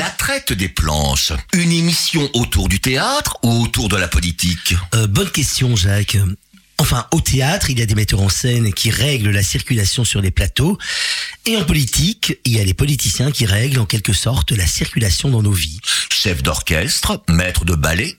La traite des planches, une émission autour du théâtre ou autour de la politique? Euh, bonne question, Jacques. Enfin, au théâtre, il y a des metteurs en scène qui règlent la circulation sur les plateaux. Et en politique, il y a les politiciens qui règlent en quelque sorte la circulation dans nos vies. Chef d'orchestre, maître de ballet,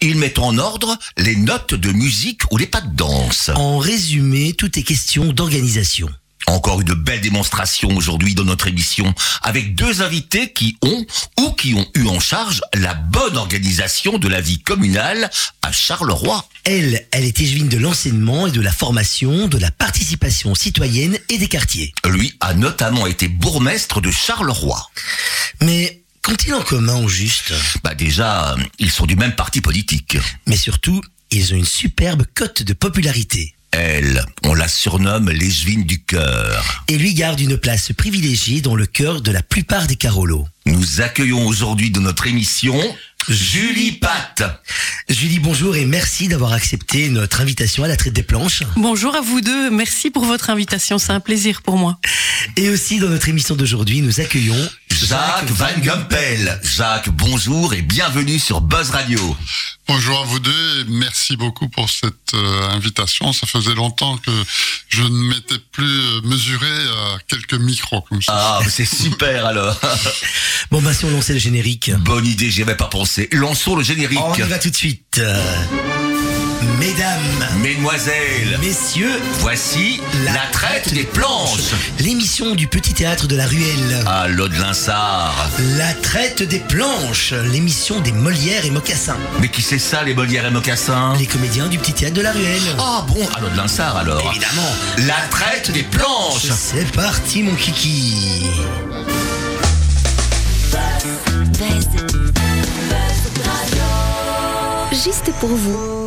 ils mettent en ordre les notes de musique ou les pas de danse. En résumé, tout est question d'organisation. Encore une belle démonstration aujourd'hui dans notre émission avec deux invités qui ont ou qui ont eu en charge la bonne organisation de la vie communale à Charleroi. Elle, elle est échevine de l'enseignement et de la formation, de la participation citoyenne et des quartiers. Lui a notamment été bourgmestre de Charleroi. Mais qu'ont-ils en commun au juste? Bah déjà, ils sont du même parti politique. Mais surtout, ils ont une superbe cote de popularité. Elle, on la surnomme l'échevine du cœur. Et lui garde une place privilégiée dans le cœur de la plupart des Carolos. Nous accueillons aujourd'hui dans notre émission Julie Pat. Julie, bonjour et merci d'avoir accepté notre invitation à la traite des planches. Bonjour à vous deux, merci pour votre invitation, c'est un plaisir pour moi. Et aussi dans notre émission d'aujourd'hui, nous accueillons Jacques Van Gumpel. Jacques, bonjour et bienvenue sur Buzz Radio. Bonjour à vous deux et merci beaucoup pour cette euh, invitation. Ça faisait longtemps que je ne m'étais plus euh, mesuré à quelques micros comme ça. Ah, c'est super alors. Bon bah si on lançait le générique. Bonne idée, j'y avais pas pensé. Lançons le générique. On y va tout de suite. Mesdames, Mesdemoiselles, messieurs, voici la traite des planches. l'émission du petit théâtre de la Ruelle. À l'Aude-Linsard. La traite des planches, l'émission des Molières et Mocassins. Mais qui c'est ça, les Molières et Mocassins? Les comédiens du petit théâtre de la Ruelle. Ah bon, à l'Aude-Linsard alors. Évidemment. La traite des planches. C'est parti mon kiki. Juste pour vous.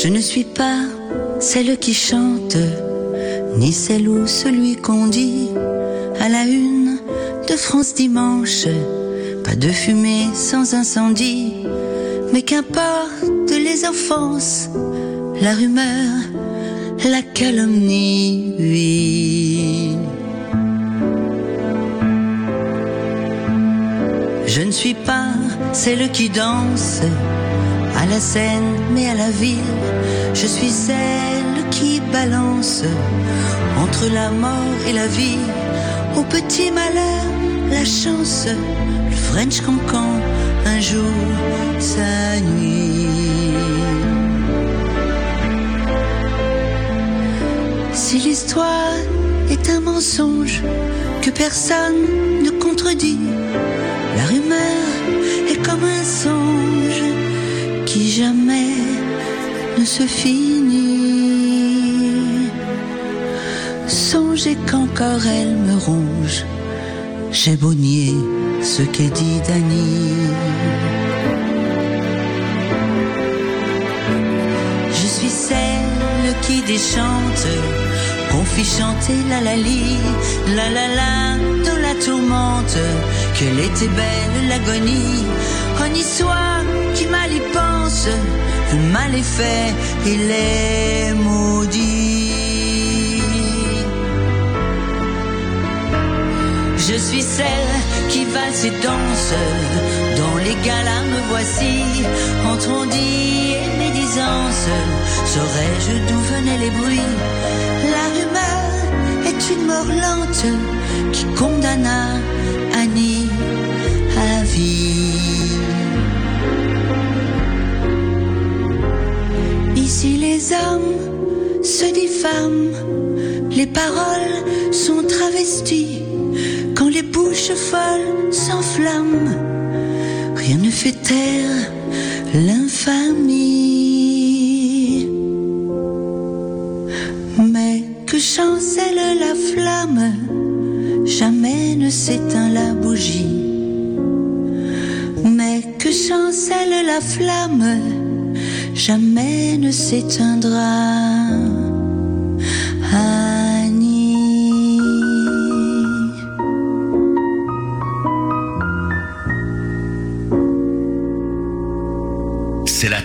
Je ne suis pas celle qui chante, ni celle ou celui qu'on dit à la une de France Dimanche. Pas de fumée sans incendie, mais qu'importe les offenses, la rumeur, la calomnie, oui. Je ne suis pas celle qui danse à la scène, mais à la ville. Je suis celle qui balance entre la mort et la vie. Au petit malheur, la chance, le French cancan, un jour, sa nuit. Si l'histoire est un mensonge que personne ne contredit, la rumeur est comme un songe qui jamais ne se finit. Songez qu'encore elle me ronge, j'ai beau nier ce qu'est dit Dany. Je suis celle qui déchante, qu'on fit chanter la la li, la la la, de la tourmente, qu'elle était belle l'agonie. On y soit qui mal y le mal est fait, il est maudit. Je suis celle qui valse et danse, dans les galas me voici, entre on dit et médisance, saurais-je d'où venaient les bruits? La rumeur est une mort lente qui condamna Annie à vie. Ici les hommes se diffament, les paroles sont travesties, quand les bouches folles s'enflamment, rien ne fait taire l'infamie. Mais que chancelle la flamme, jamais ne s'éteint la bougie. Mais que chancelle la flamme, jamais ne s'éteindra.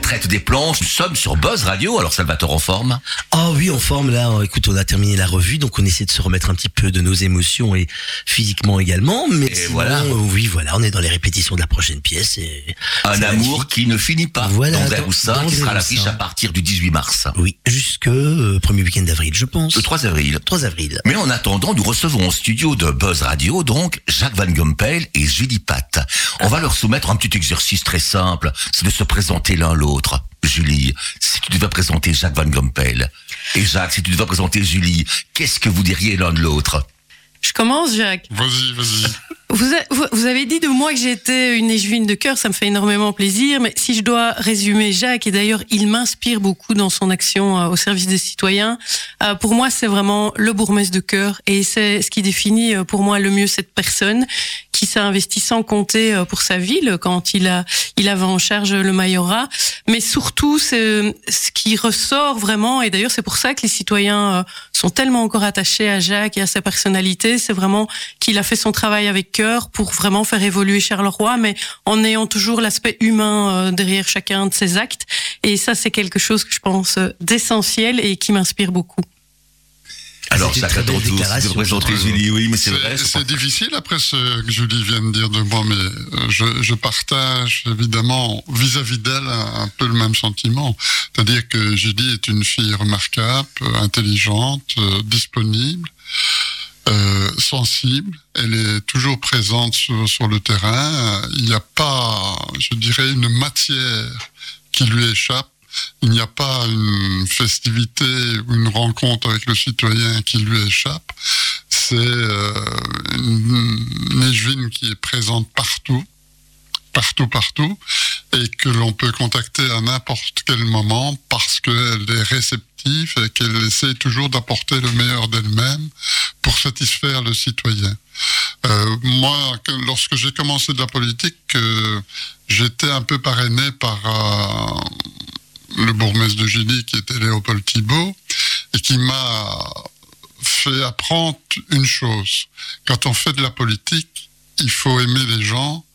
Traite des planches. Nous sommes sur Buzz Radio, alors Salvatore en forme? Oh oui, en forme là. Écoute, on a terminé la revue, donc on essaie de se remettre un petit peu de nos émotions et physiquement également. Mais Et sinon, voilà. euh, oui, voilà, on est dans les répétitions de la prochaine pièce. Et Un amour magnifique. qui ne finit pas. Voilà, dans dans- Daroussin, dans qui sera l'affiche à partir du 18 mars. Oui, jusque euh, premier week-end d'avril, je pense. Le 3 avril. 3 avril. Mais en attendant, nous recevons au studio de Buzz Radio, donc, Jacques Van Gompel et Julie Pat. On va leur soumettre un petit exercice très simple, c'est de se présenter l'un l'autre. Julie, si tu devais présenter Jacques Van Gompel, et Jacques, si tu devais présenter Julie, qu'est-ce que vous diriez l'un de l'autre? Je commence, Jacques. Vas-y, vas-y. Vous, a- vous- vous avez dit de moi que j'étais une échevine de cœur, ça me fait énormément plaisir, mais si je dois résumer Jacques, et d'ailleurs il m'inspire beaucoup dans son action euh, au service des citoyens, euh, pour moi c'est vraiment le bourgmestre de cœur, et c'est ce qui définit euh, pour moi le mieux cette personne qui s'est investi sans compter euh, pour sa ville quand il a il avait en charge le majorat, mais surtout c'est ce qui ressort vraiment, et d'ailleurs c'est pour ça que les citoyens euh, sont tellement encore attachés à Jacques et à sa personnalité, c'est vraiment qu'il a fait son travail avec cœur pour vraiment faire évoluer Charleroi, mais en ayant toujours l'aspect humain euh, derrière chacun de ses actes. Et ça, c'est quelque chose que je pense d'essentiel et qui m'inspire beaucoup. Alors, C'est une Jacques, très à ton belle tu déclaration, veux présenter. Julie, oui, mais c'est vrai. C'est difficile après ce que Julie vient de dire de moi, mais euh, je, je partage évidemment vis-à-vis d'elle un, un peu le même sentiment. C'est-à-dire que Julie est une fille remarquable, euh, intelligente, euh, disponible, euh, sensible. Elle est toujours présente sur, sur le terrain. Il n'y a pas, je dirais, une matière qui lui échappe. Il n'y a pas une festivité ou une rencontre avec le citoyen qui lui échappe. C'est euh, une, une qui est présente partout, partout, partout, et que l'on peut contacter à n'importe quel moment parce qu'elle est réceptive et qu'elle essaie toujours d'apporter le meilleur d'elle-même pour satisfaire le citoyen. Euh, moi, que- lorsque j'ai commencé de la politique, euh, j'étais un peu parrainé par le bourgmestre de Gilly, qui était Léopold Thibault, et qui m'a fait apprendre une chose. Quand on fait de la politique, il faut aimer les gens,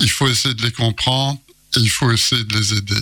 il faut essayer de les comprendre, et il faut essayer de les aider.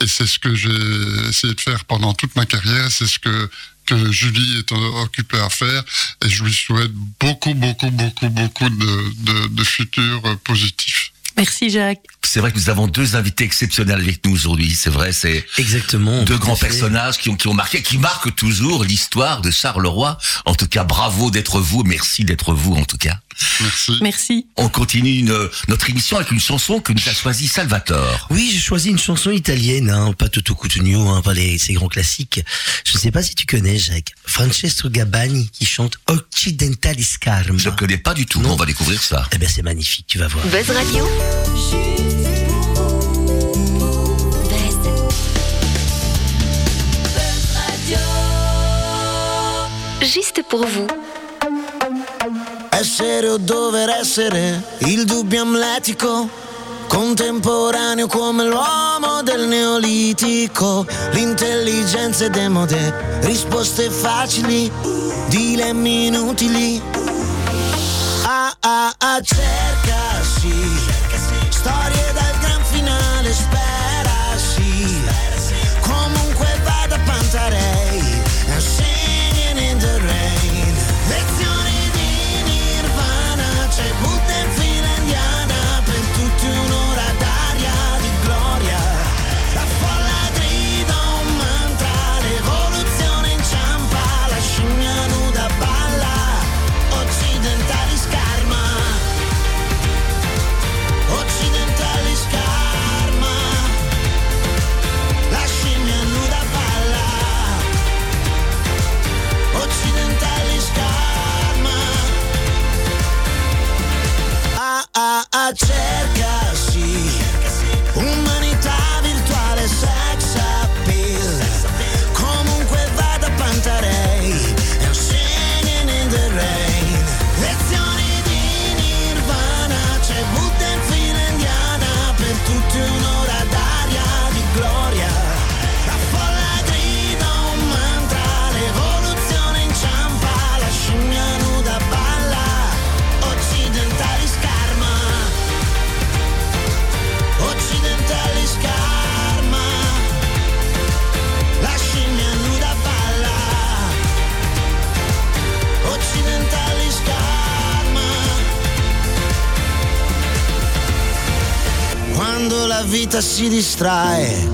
Et c'est ce que j'ai essayé de faire pendant toute ma carrière, c'est ce que que Julie est occupée à faire et je lui souhaite beaucoup, beaucoup, beaucoup, beaucoup de, de, de futurs positifs. Merci Jacques. C'est vrai que nous avons deux invités exceptionnels avec nous aujourd'hui. C'est vrai, c'est Exactement. deux grands fait. personnages qui ont, qui ont marqué, qui marquent toujours l'histoire de Charleroi. En tout cas, bravo d'être vous. Merci d'être vous, en tout cas. Merci. Merci. On continue une- notre émission avec une chanson que nous a choisie Salvatore. Oui, j'ai choisi une chanson italienne, hein, pas Toto Cutugno, hein, pas les, ces grands classiques. Je ne sais pas si tu connais, Jacques. Francesco Gabbani qui chante Occidentalis Karma. Je ne connais pas du tout. Non. On va découvrir ça. Eh ben c'est magnifique, tu vas voir. Buzz Radio. Juste pour vous. Essere o dover essere il dubbio amletico, contemporaneo come l'uomo del neolitico, l'intelligenza è demode, risposte facili, dilemmi inutili. Ah ah ah, cercasi, storie dal gran finale, sperasi, comunque vada Pantarei, and vita si distrae,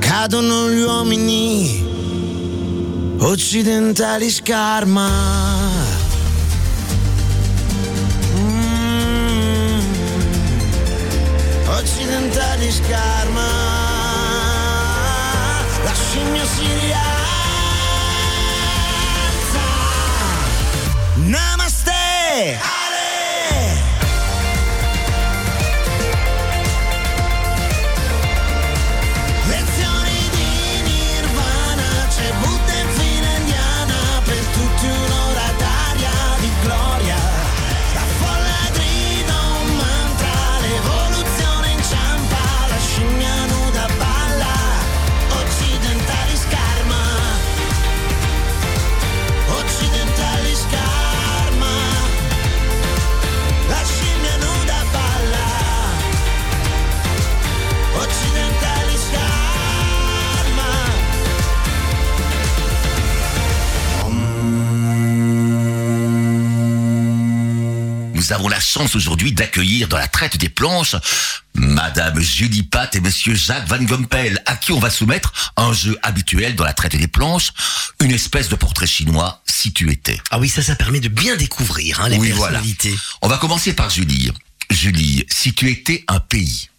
cadono gli uomini occidentali scarma. Mm. Occidentali scarma. La scimmia si rialza. Namaste. Nous avons la chance aujourd'hui d'accueillir dans la traite des planches Madame Julie Pat et Monsieur Jacques Van Gompel, à qui on va soumettre un jeu habituel dans la traite des planches, une espèce de portrait chinois si tu étais. Ah oui, ça, ça permet de bien découvrir hein, les Oui, voilà. personnalités. On va commencer par Julie. Julie, si tu étais un pays,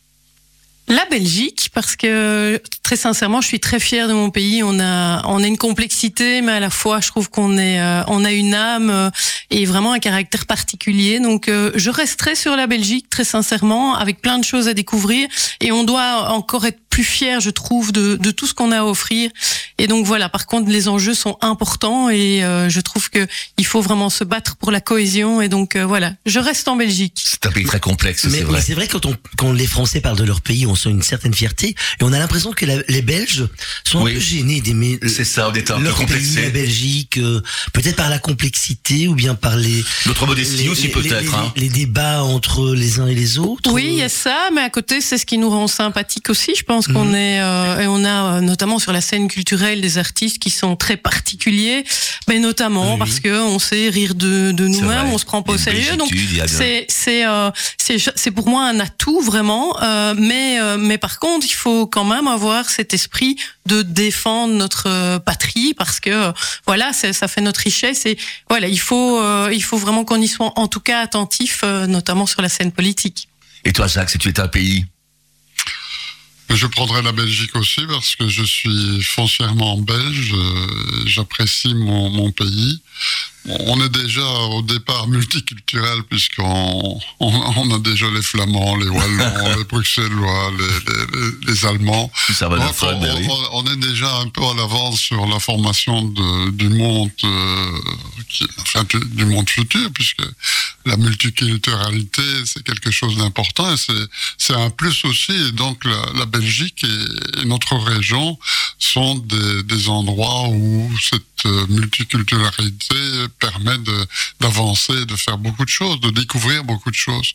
La Belgique, parce que très sincèrement, je suis très fière de mon pays. On a, on a une complexité, mais à la fois, je trouve qu'on est, euh, on a une âme euh, et vraiment un caractère particulier. Donc, euh, je resterai sur la Belgique, très sincèrement, avec plein de choses à découvrir. Et on doit encore être plus fier, je trouve, de, de tout ce qu'on a à offrir. Et donc voilà. Par contre, les enjeux sont importants et euh, je trouve que il faut vraiment se battre pour la cohésion. Et donc euh, voilà, je reste en Belgique. c'est un pays très complexe, Mais, c'est mais vrai. c'est vrai quand, on, quand les Français parlent de leur pays, on sent une certaine fierté et on a l'impression que la- les Belges sont Oui. un peu gênés d'aimer C'est ça, on est un peu complexé. la Belgique, euh, peut-être par la complexité ou bien par les Notre modestie les- aussi les- peut-être. les, hein. les débats entre les uns et les autres. Oui, il y a ça, mais à côté, c'est ce qui nous rend sympathique aussi. Je pense qu'on Mhm. est euh, et on a euh, notamment sur la scène culturelle des artistes qui sont très particuliers, mais notamment Oui. parce que on sait rire de, de nous-mêmes, on se prend pas au sérieux. Donc c'est c'est euh, c'est pour moi un atout vraiment, euh, mais euh, mais par contre, il faut quand même avoir cet esprit de défendre notre euh, patrie parce que voilà, ça fait notre richesse et voilà, il faut euh, il faut vraiment qu'on y soit en tout cas attentif, euh, notamment sur la scène politique. Et toi, Jacques, si tu étais un pays Je prendrai la Belgique aussi parce que je suis foncièrement belge. euh, J'apprécie mon, mon pays. On est déjà au départ multiculturel puisqu'on on, on a déjà les Flamands, les Wallons, les Bruxellois, les, les, les- Allemands. Ça va fun, on, on- on est déjà un peu à l'avance sur la formation de- du monde, euh, qui- enfin du, du monde futur, puisque la multiculturalité c'est quelque chose d'important et c'est c'est un plus aussi. Et donc la, la Belgique et, et notre région sont des, des endroits où cette euh, multiculturalité permet de d'avancer, de faire beaucoup de choses, de découvrir beaucoup de choses.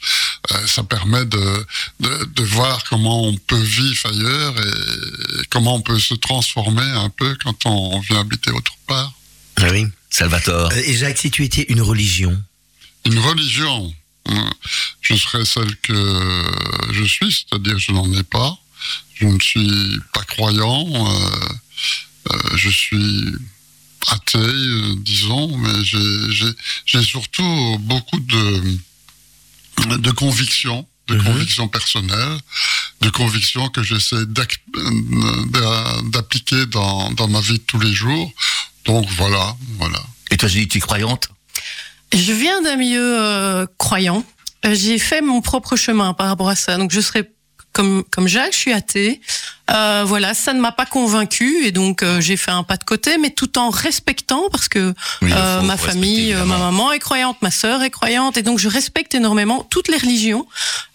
Euh, ça permet de, de de voir comment on peut vivre ailleurs et, et comment on peut se transformer un peu quand on vient habiter autre part. Ah oui. Salvatore. Euh, Et Jacques, si tu étais une religion, Une religion, euh, je serais celle que je suis, c'est-à-dire je n'en ai pas. Je ne suis pas croyant. euh, euh, je suis athée, euh, disons, mais j'ai- j'ai j'ai surtout beaucoup de, de convictions, de Mhm. convictions personnelles, de convictions que j'essaie d'appliquer dans, dans ma vie de tous les jours. Donc voilà, voilà. Et toi, Julie, tu es croyante? Je viens d'un milieu euh, croyant. Euh, J'ai fait mon propre chemin par rapport à ça. Donc je serais comme comme Jacques, je suis athée. Euh, voilà, ça ne m'a pas convaincu et donc euh, j'ai fait un pas de côté, mais tout en respectant parce que Oui, euh, faut- ma faut famille, euh, ma maman est croyante, ma sœur est croyante et donc je respecte énormément toutes les religions.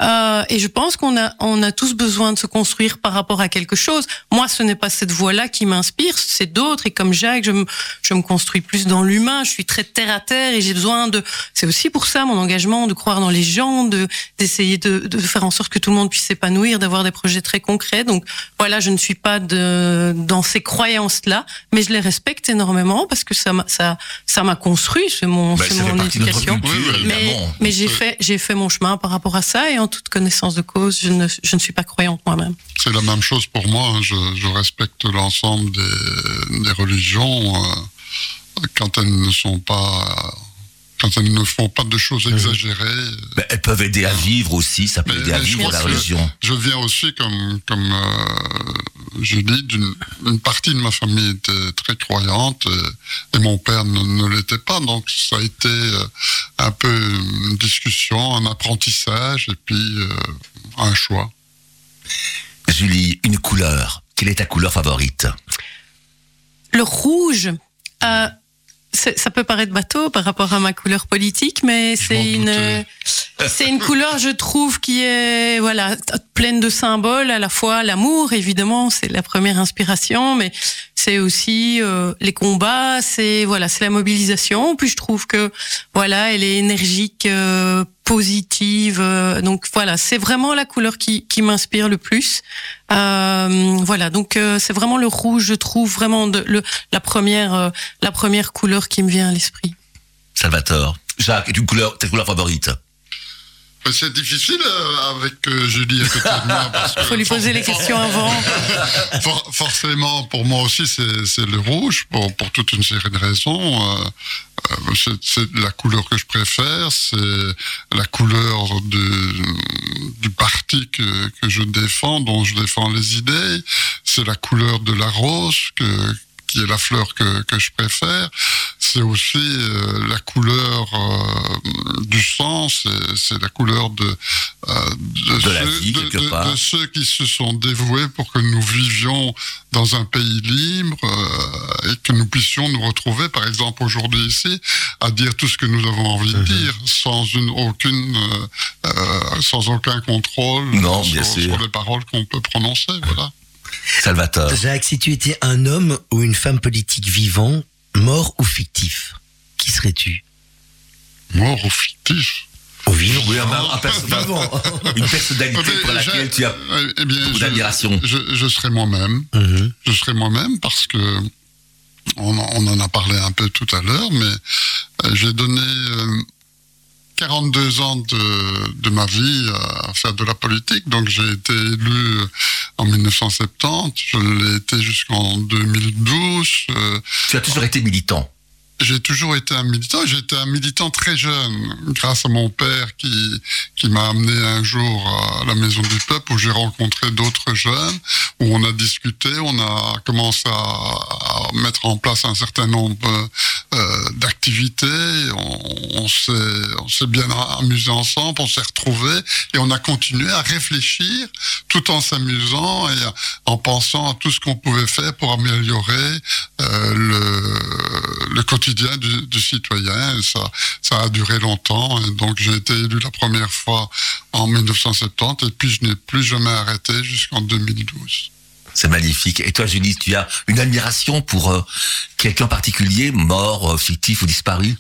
Euh, et je pense qu'on a on a tous besoin de se construire par rapport à quelque chose. Moi, ce n'est pas cette voie-là qui m'inspire, c'est d'autres. Et comme Jacques, je me je me construis plus dans l'humain. Je suis très terre à terre et j'ai besoin de. C'est aussi pour ça mon engagement de croire dans les gens, de d'essayer de, de faire en sorte que tout le monde puisse s'épanouir, d'avoir des projets très concrets. Donc voilà, je ne suis pas de, dans ces croyances-là, mais je les respecte énormément parce que ça m'a, ça, ça m'a construit, c'est mon, Bah, c'est mon éducation. culture, Mais, mais j'ai fait, j'ai fait mon chemin par rapport à ça et en toute connaissance de cause, je ne, je ne suis pas croyante moi-même. C'est la même chose pour moi. hein. Je, je respecte l'ensemble des, des religions euh, quand elles ne sont pas, quand elles ne font pas de choses exagérées. Ben, elles peuvent aider à vivre aussi, ça peut Mais- aider à vivre la religion. Je viens aussi, comme, comme euh, je dis, d'une une partie de ma famille était très croyante et, et mon père ne, ne l'était pas. Donc ça a été euh, un peu une discussion, un apprentissage et puis euh, un choix. Julie, une couleur. Quelle est ta couleur favorite? Le rouge, euh, ça peut paraître bateau par rapport à ma couleur politique, mais c'est une, doutais. c'est une couleur, je trouve, qui est voilà pleine de symboles. À la fois l'amour, évidemment, c'est la première inspiration, mais c'est aussi euh, les combats, c'est voilà, c'est la mobilisation. Puis je trouve que voilà, elle est énergique, euh, positive. euh, donc voilà, c'est vraiment la couleur qui, qui m'inspire le plus. Euh, voilà, donc euh, c'est vraiment le rouge, je trouve vraiment de, le, la première euh, la première couleur qui me vient à l'esprit. Salvatore. Jacques, est une couleur, ta couleur favorite? Mais C'est difficile avec Julie à côté de moi. Parce que Faut lui poser les questions avant. For- forcément, pour moi aussi, c'est c'est le rouge, pour, pour toute une série de raisons. Euh, c'est- la couleur que je préfère, c'est la couleur du parti que, je défends, dont je défends les idées, c'est la couleur de la rose qui est la fleur que, que je préfère. C'est aussi euh, la couleur euh, du sang, c'est c'est la couleur de, euh, De la vie, de, part. de ceux qui se sont dévoués pour que nous vivions dans un pays libre euh, et que nous puissions nous retrouver, par exemple aujourd'hui ici, à dire tout ce que nous avons envie Mhm. de dire, sans une aucune, sans aucun contrôle Non, sur, bien sûr. sur les paroles qu'on peut prononcer. Voilà. Salvatore. Jacques, si tu étais un homme ou une femme politique vivant, mort ou fictif, qui serais-tu? Mort ou fictif? Au vivant. Oui, un- un perso- Vivant. Une personnalité pour laquelle tu as eh- eh bien, beaucoup je- d'admiration. Je, je serai moi-même. Mhm. je serai moi-même parce que on, en- on en a parlé un peu tout à l'heure, mais euh, j'ai donné euh, 42 ans de, de ma vie à faire de la politique. Donc j'ai été élu en 1970, je l'ai été jusqu'en 2012. euh, Tu as toujours été militant. J'ai toujours été un militant. J'étais un militant très jeune, grâce à mon père qui qui m'a amené un jour à la Maison du Peuple où j'ai rencontré d'autres jeunes, où on a discuté, on a commencé à, mettre en place un certain nombre euh, d'activités. On, on s'est bien amusé ensemble, on s'est retrouvés et on a continué à réfléchir tout en s'amusant et en pensant à tout ce qu'on pouvait faire pour améliorer euh, le, le quotidien du, du citoyen. Et ça, ça a duré longtemps. Et donc j'ai été élu la première fois en 1970 et puis je n'ai plus jamais arrêté jusqu'en 2012. C'est magnifique. Et toi, Julie, tu as une admiration pour euh, quelqu'un particulier, mort, euh, fictif ou disparu?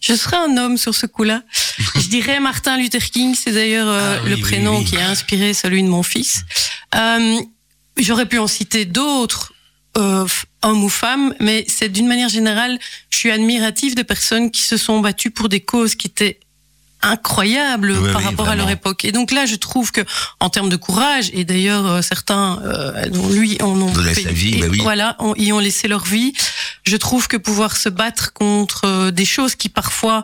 Je serais un homme sur ce coup-là. Je dirais Martin Luther King, c'est d'ailleurs euh, Ah oui, le oui, prénom oui. qui a inspiré celui de mon fils. Euh, J'aurais pu en citer d'autres, euh, hommes ou femmes, mais c'est d'une manière générale, je suis admirative de personnes qui se sont battues pour des causes qui étaient incroyables Oui, par oui, rapport à leur époque. Et donc là, je trouve que en termes de courage, et d'ailleurs euh, certains, euh, dont lui, en ont vie, et bah oui. voilà, ont- y ont laissé leur vie. Je trouve que pouvoir se battre contre euh, des choses qui parfois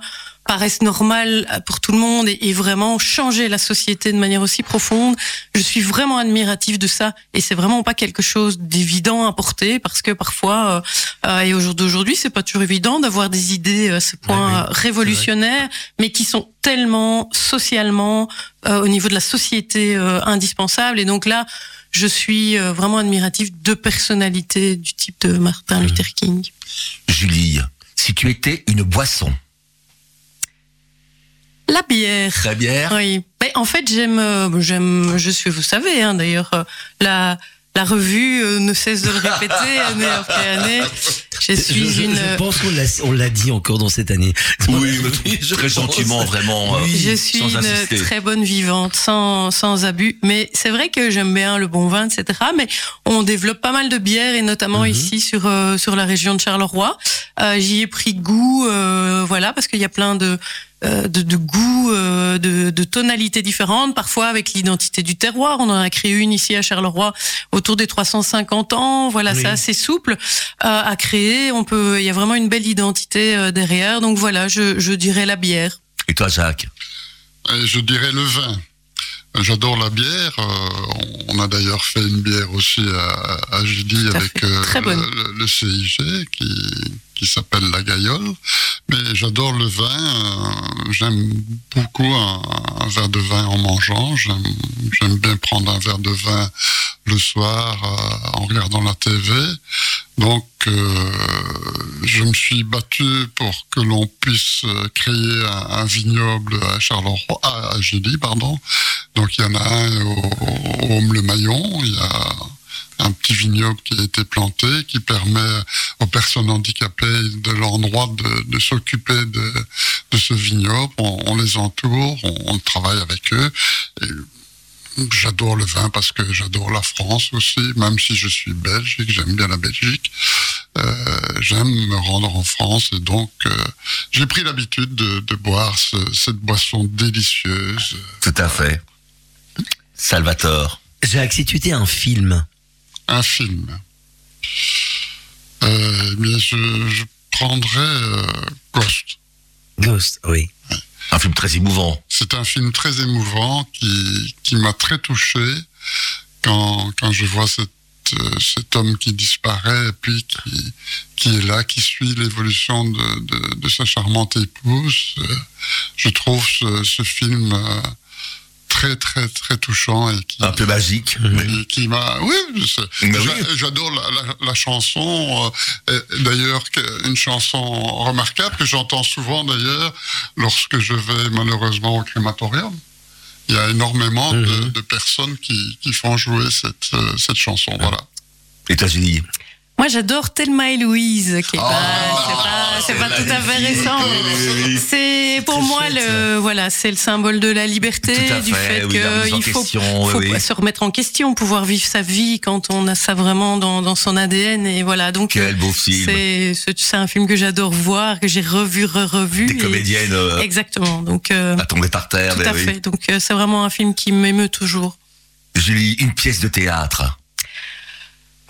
paraissent normales pour tout le monde et, et vraiment changer la société de manière aussi profonde. Je suis vraiment admirative de ça et c'est vraiment pas quelque chose d'évident à porter parce que parfois euh, euh, et au jour d'aujourd'hui c'est pas toujours évident d'avoir des idées à ce point oui, euh, révolutionnaires mais qui sont tellement socialement euh, au niveau de la société euh, indispensables et donc là je suis euh, vraiment admirative de personnalités du type de Martin Luther King. Julie, si tu étais une boisson, La bière. très bière, Oui. Mais en fait, j'aime, euh, j'aime, je suis, vous savez, hein, d'ailleurs, euh, la la revue euh, ne cesse de le répéter année après année. Je suis je, une. je pense qu'on l'a, on l'a dit encore dans cette année. Oui, mais Oui, je très pense. gentiment, vraiment. euh, Je suis sans une insister. très bonne vivante, sans, sans abus. Mais c'est vrai que j'aime bien le bon vin, etc. Mais on développe pas mal de bières, et notamment Mhm. ici sur euh, sur la région de Charleroi. Euh, J'y ai pris goût, euh, voilà, parce qu'il y a plein de de, de goûts, euh, de, de tonalités différentes, parfois avec l'identité du terroir. On en a créé une ici à Charleroi autour des 350 ans. Voilà, Oui. c'est assez souple euh, à créer. On peut, il y a vraiment une belle identité euh, derrière. Donc voilà, je, je dirais la bière. Et toi, Jacques Et je dirais le vin. J'adore la bière. euh, on a d'ailleurs fait une bière aussi à, à Judy avec euh, le, le CIG qui, qui s'appelle la Gaillole. Mais j'adore le vin. euh, J'aime beaucoup un, verre de vin en mangeant. J'aime bien prendre un verre de vin le soir euh, en regardant la TV. Donc, euh, je me suis battu pour que l'on puisse créer un, vignoble à Charleroi, à, à pardon. Donc, il y en a un au, au Homme-le-Maillon. Il y a un petit vignoble qui a été planté, qui permet aux personnes handicapées de l'endroit de, de s'occuper de, de ce vignoble. On, on les entoure, on, on travaille avec eux. Et J'adore le vin parce que j'adore la France aussi, même si je suis belge et que j'aime bien la Belgique. Euh, j'aime me rendre en France et donc euh, j'ai pris l'habitude de, de boire ce- cette boisson délicieuse. Tout à fait. Salvatore. Jacques, si tu étais un film, Un film. Euh, mais je, je prendrais euh, Ghost. Ghost, oui. Un film très émouvant. C'est un film très émouvant qui, qui m'a très touché quand, quand je vois cette, euh, cet homme qui disparaît et puis qui, qui est là, qui suit l'évolution de, de, de sa charmante épouse. Je trouve ce, ce film euh, très, très, très touchant et qui, Un peu magique. et qui m'a. Oui, j'adore la, la, la chanson. euh, D'ailleurs, une chanson remarquable que j'entends souvent d'ailleurs lorsque je vais malheureusement au crématorium. Il y a énormément de, Mhm. de personnes qui, qui font jouer cette, euh, cette chanson. Voilà. Julie Moi, j'adore Thelma et Louise, qui est Oh, pas, c'est pas, c'est pas tout à fait récent. C'est pour moi chouette, le, voilà, c'est le symbole de la liberté, du fait, oui, qu'il faut, question, faut oui. se remettre en question, pouvoir vivre sa vie quand on a ça vraiment dans, dans son ADN et voilà. Donc Quel beau film. c'est, un film que j'adore voir, que j'ai revu, re-revu. Des et- comédiennes euh, Exactement. Donc euh, à tomber par terre. tout ben à fait. Donc euh, c'est vraiment un film qui m'émeut toujours. Julie, une pièce de théâtre.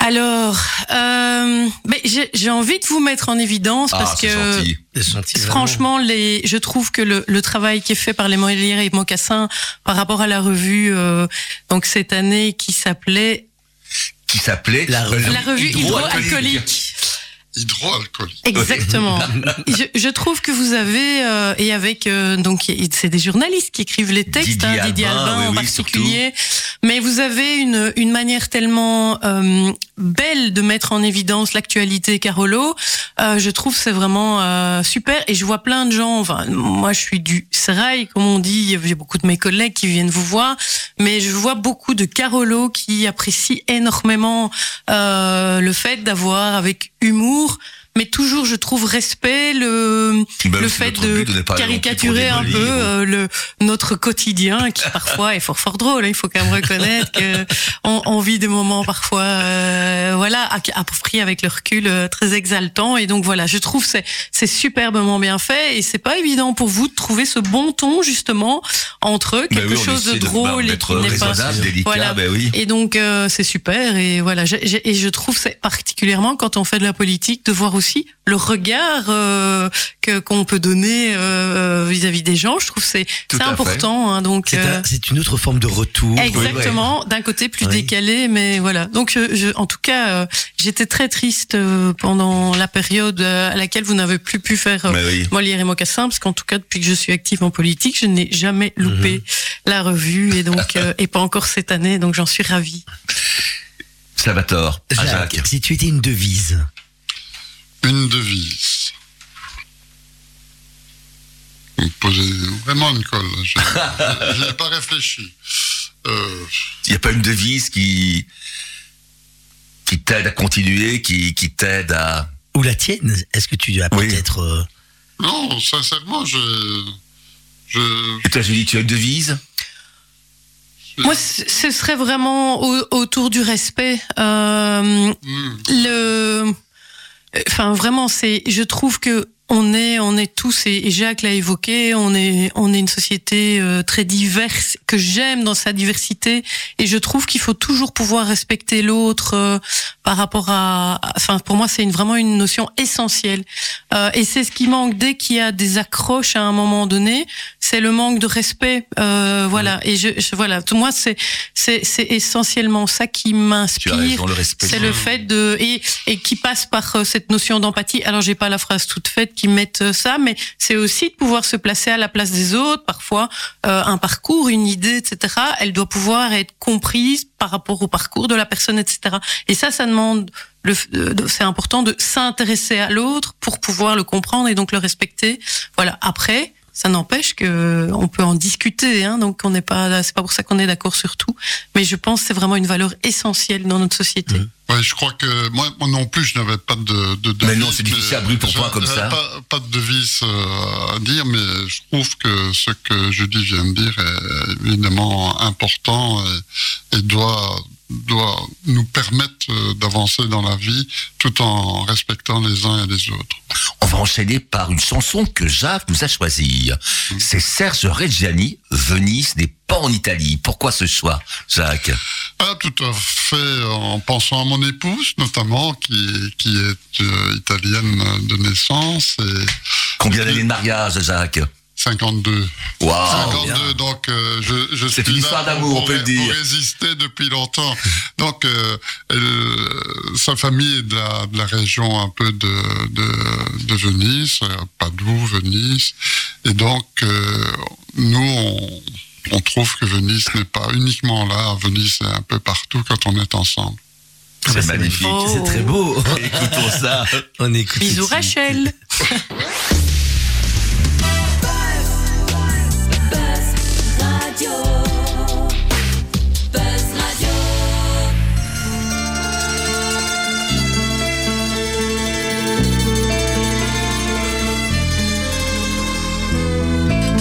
Alors, euh, mais j'ai j'ai envie de vous mettre en évidence Ah, parce c'est que gentil. Franchement, les, je trouve que le, le travail qui est fait par les Molières et Mocassins par rapport à la revue, euh, donc cette année qui s'appelait Qui s'appelait La revue- la revue hydroalcoolique. Hydroalcoolique. Exactement. je, je trouve que vous avez euh, et avec euh, donc c'est des journalistes qui écrivent les textes, Didier hein, Didier Albin, Albin oui, en oui, particulier. Mais vous avez une une manière tellement euh, belle de mettre en évidence l'actualité Carolo. Euh, je trouve que c'est vraiment euh, super et je vois plein de gens. Enfin, moi je suis du Serail comme on dit. Il y a beaucoup de mes collègues qui viennent vous voir, mais je vois beaucoup de Carolo qui apprécient énormément euh, le fait d'avoir avec humour cours mais toujours, je trouve respect le le fait de caricaturer un peu euh, le notre quotidien qui parfois est fort fort drôle. hein. Il faut quand même reconnaître que on, vit des moments parfois euh, voilà à, à pris avec le recul euh, très exaltant et donc voilà je trouve c'est c'est superbement bien fait et c'est pas évident pour vous de trouver ce bon ton justement entre Ben quelque oui, chose de drôle et d'être qui n'est pas délicat, Voilà. ben oui. et donc euh, c'est super et voilà j'ai- j'ai- et je trouve c'est particulièrement quand on fait de la politique de voir aussi le regard euh, que qu'on peut donner euh, vis-à-vis des gens. Je trouve que c'est c'est important. Hein, donc C'est euh, un- c'est une autre forme de retour. Exactement, d'un côté plus décalé, mais voilà. Donc, je, je- en tout cas, euh, j'étais très triste euh, pendant la période euh, à laquelle vous n'avez plus pu faire euh, oui. Molière et Mocassin, parce qu'en tout cas, depuis que je suis active en politique, je n'ai jamais Mhm. loupé la revue, et donc, euh, et pas encore cette année, donc j'en suis ravie. Salvatore, Jacques. si tu étais une devise, Une devise. Vous me posez vraiment une colle. Je n'ai pas réfléchi. Euh, Il n'y a pas une devise qui qui t'aide à continuer, qui, qui t'aide à... Ou la tienne Est-ce que tu as Oui. peut-être... euh, Non, sincèrement, je, je, Et toi, Julie, tu as une devise? Moi, ce serait vraiment au- autour du respect. Euh, Hmm. le, enfin vraiment, c'est, je trouve que on est, on est tous, et Jacques l'a évoqué, on est, on est une société euh, très diverse que j'aime dans sa diversité, et je trouve qu'il faut toujours pouvoir respecter l'autre euh, par rapport à, enfin pour moi c'est une, vraiment une notion essentielle, Euh, et c'est ce qui manque dès qu'il y a des accroches à un moment donné, c'est le manque de respect, euh, voilà, et je, je- voilà, tout moi c'est, c'est, c'est essentiellement ça qui m'inspire. C'est le fait de et et qui passe par euh, cette notion d'empathie. Alors j'ai pas la phrase toute faite qui mettent ça, mais c'est aussi de pouvoir se placer à la place des autres. Parfois, euh, un parcours, une idée, etc. Elle doit pouvoir être comprise par rapport au parcours de la personne, etc. Et ça, ça demande c'est important de s'intéresser à l'autre pour pouvoir le comprendre et donc le respecter. Voilà. Après. Ça n'empêche que on peut en discuter, hein, donc on n'est pas, c'est pas pour ça qu'on est d'accord sur tout. Mais je pense que c'est vraiment une valeur essentielle dans notre société. Ouais, je crois que moi, moi non plus, je n'avais pas de, de devise. Mais non, c'est difficile à brûler pour point comme ça. Pas, pas de devise euh, à dire, mais je trouve que ce que Judy vient de dire est évidemment important et, et doit doit nous permettre euh, d'avancer dans la vie tout en respectant les uns et les autres. On va enchaîner par une chanson que Jacques nous a choisie. C'est Serge Reggiani, Venise n'est pas en Italie. Pourquoi ce choix, Jacques? Ah, tout à fait, en pensant à mon épouse, notamment, qui, qui est euh, italienne de naissance et Combien d'années de mariage, Jacques? 52. Waouh 52, donc euh, je, je C'est suis là d'amour, on peut le dire. Résister depuis longtemps. Donc, euh, elle- sa famille est de la, de la région un peu de, de, de Venise, euh, Padoue, Venise. Et donc, euh, nous, on, on trouve que Venise n'est pas uniquement là. Venise est un peu partout quand on est ensemble. C'est magnifique. Oh. C'est très beau. Écoutons ça. On écoute. Bisous. Rachel.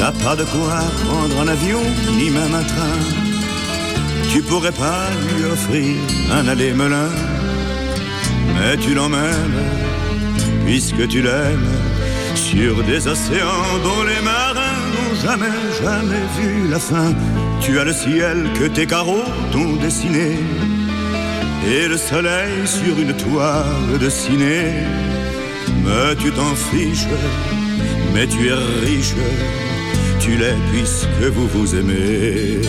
T'as pas de quoi prendre un avion, ni même un train. Tu pourrais pas lui offrir un aller-melin. Mais tu l'emmènes, puisque tu l'aimes, sur des océans dont les marins n'ont jamais, jamais vu la fin. Tu as le ciel que tes carreaux t'ont dessiné, et le soleil sur une toile de ciné. Mais tu t'en fiches, mais tu es riche, tu l'es puisque vous vous aimez.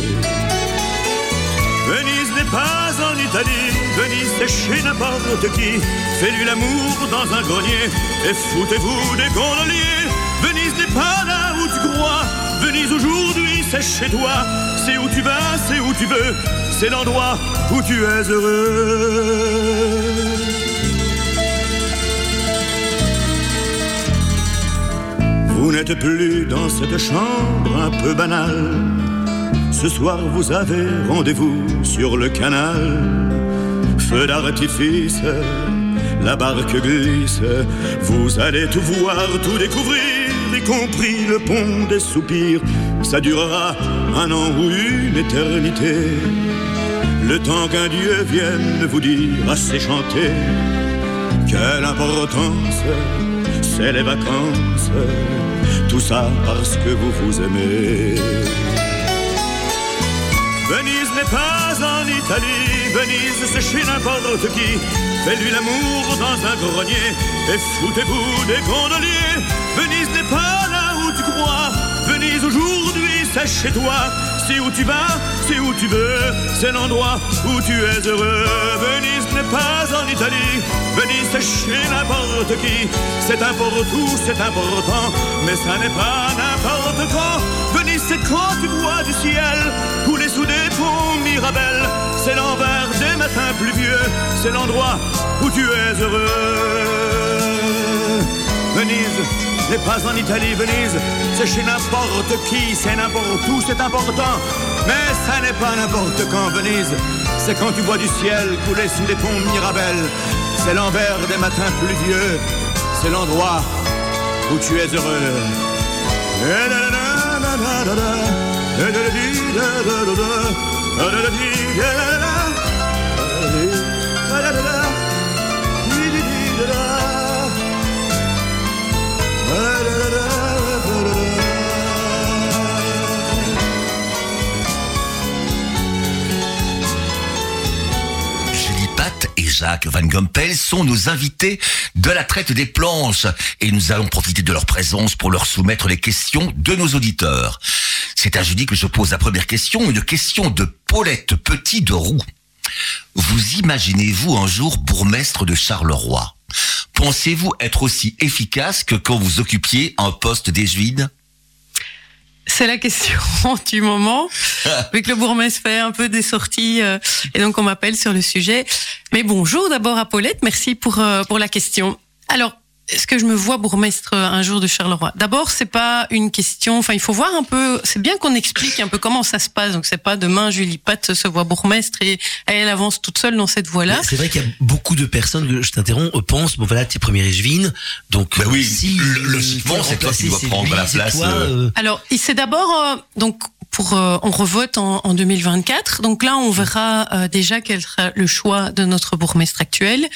Venise n'est pas en Italie, Venise c'est chez n'importe qui. Fais-lui l'amour dans un grenier et foutez-vous des gondoliers. Venise n'est pas là où tu crois, Venise aujourd'hui c'est chez toi. C'est où tu vas, c'est où tu veux, c'est l'endroit où tu es heureux. Vous n'êtes plus dans cette chambre un peu banale. Ce soir vous avez rendez-vous sur le canal. Feu d'artifice, la barque glisse. Vous allez tout voir, tout découvrir, y compris le pont des soupirs. Ça durera un an ou une éternité. Le temps qu'un Dieu vienne vous dire assez chanter. Quelle importance, c'est les vacances. Tout ça parce que vous vous aimez. Venise n'est pas en Italie, Venise c'est chez n'importe qui. Fais-lui l'amour dans un grenier et foutez-vous des gondoliers. Venise n'est pas là où tu crois, Venise aujourd'hui c'est chez toi. C'est où tu vas, c'est où tu veux, c'est l'endroit où tu es heureux. Venise pas en Italie, Venise c'est chez n'importe qui. C'est un pour tout, c'est important, mais ça n'est pas n'importe quand. Venise c'est quand tu vois du ciel couler sous des ponts Mirabel. C'est l'envers des matins pluvieux, c'est l'endroit où tu es heureux. Venise n'est pas en Italie, Venise, c'est chez n'importe qui, c'est n'importe où, c'est important. Mais ça n'est pas n'importe quand, Venise, c'est quand tu vois du ciel couler sous des ponts Mirabel. c'est l'envers des matins pluvieux, c'est l'endroit où tu es heureux. Jacques Van Gompel sont nos invités de la traite des planches et nous allons profiter de leur présence pour leur soumettre les questions de nos auditeurs. C'est à Julie que je pose la première question, une question de Paulette Petit de Roux. Vous imaginez-vous un jour bourgmestre de Charleroi? Pensez-vous être aussi efficace que quand vous occupiez un poste d'éjuide C'est la question du moment, vu que le bourgmestre fait un peu des sorties, euh, et donc on m'appelle sur le sujet. Mais bonjour d'abord à Paulette, merci pour, euh, pour la question. Alors, est-ce que je me vois bourgmestre un jour de Charleroi D'abord, c'est pas une question. Enfin, il faut voir un peu. C'est bien qu'on explique un peu comment ça se passe. Donc, c'est pas demain Julie Pat se voit bourgmestre et elle avance toute seule dans cette voie-là. C'est vrai qu'il y a beaucoup de personnes, je t'interromps, pensent, bon voilà, t'es premier échevine, donc Ben oui, si, le- euh, logiquement, c'est toi qui dois prendre lui, la place, toi, euh, euh, Alors, c'est d'abord euh, donc pour euh, on revote en, en 2024. Donc là, on verra euh, déjà quel sera le choix de notre bourgmestre actuel.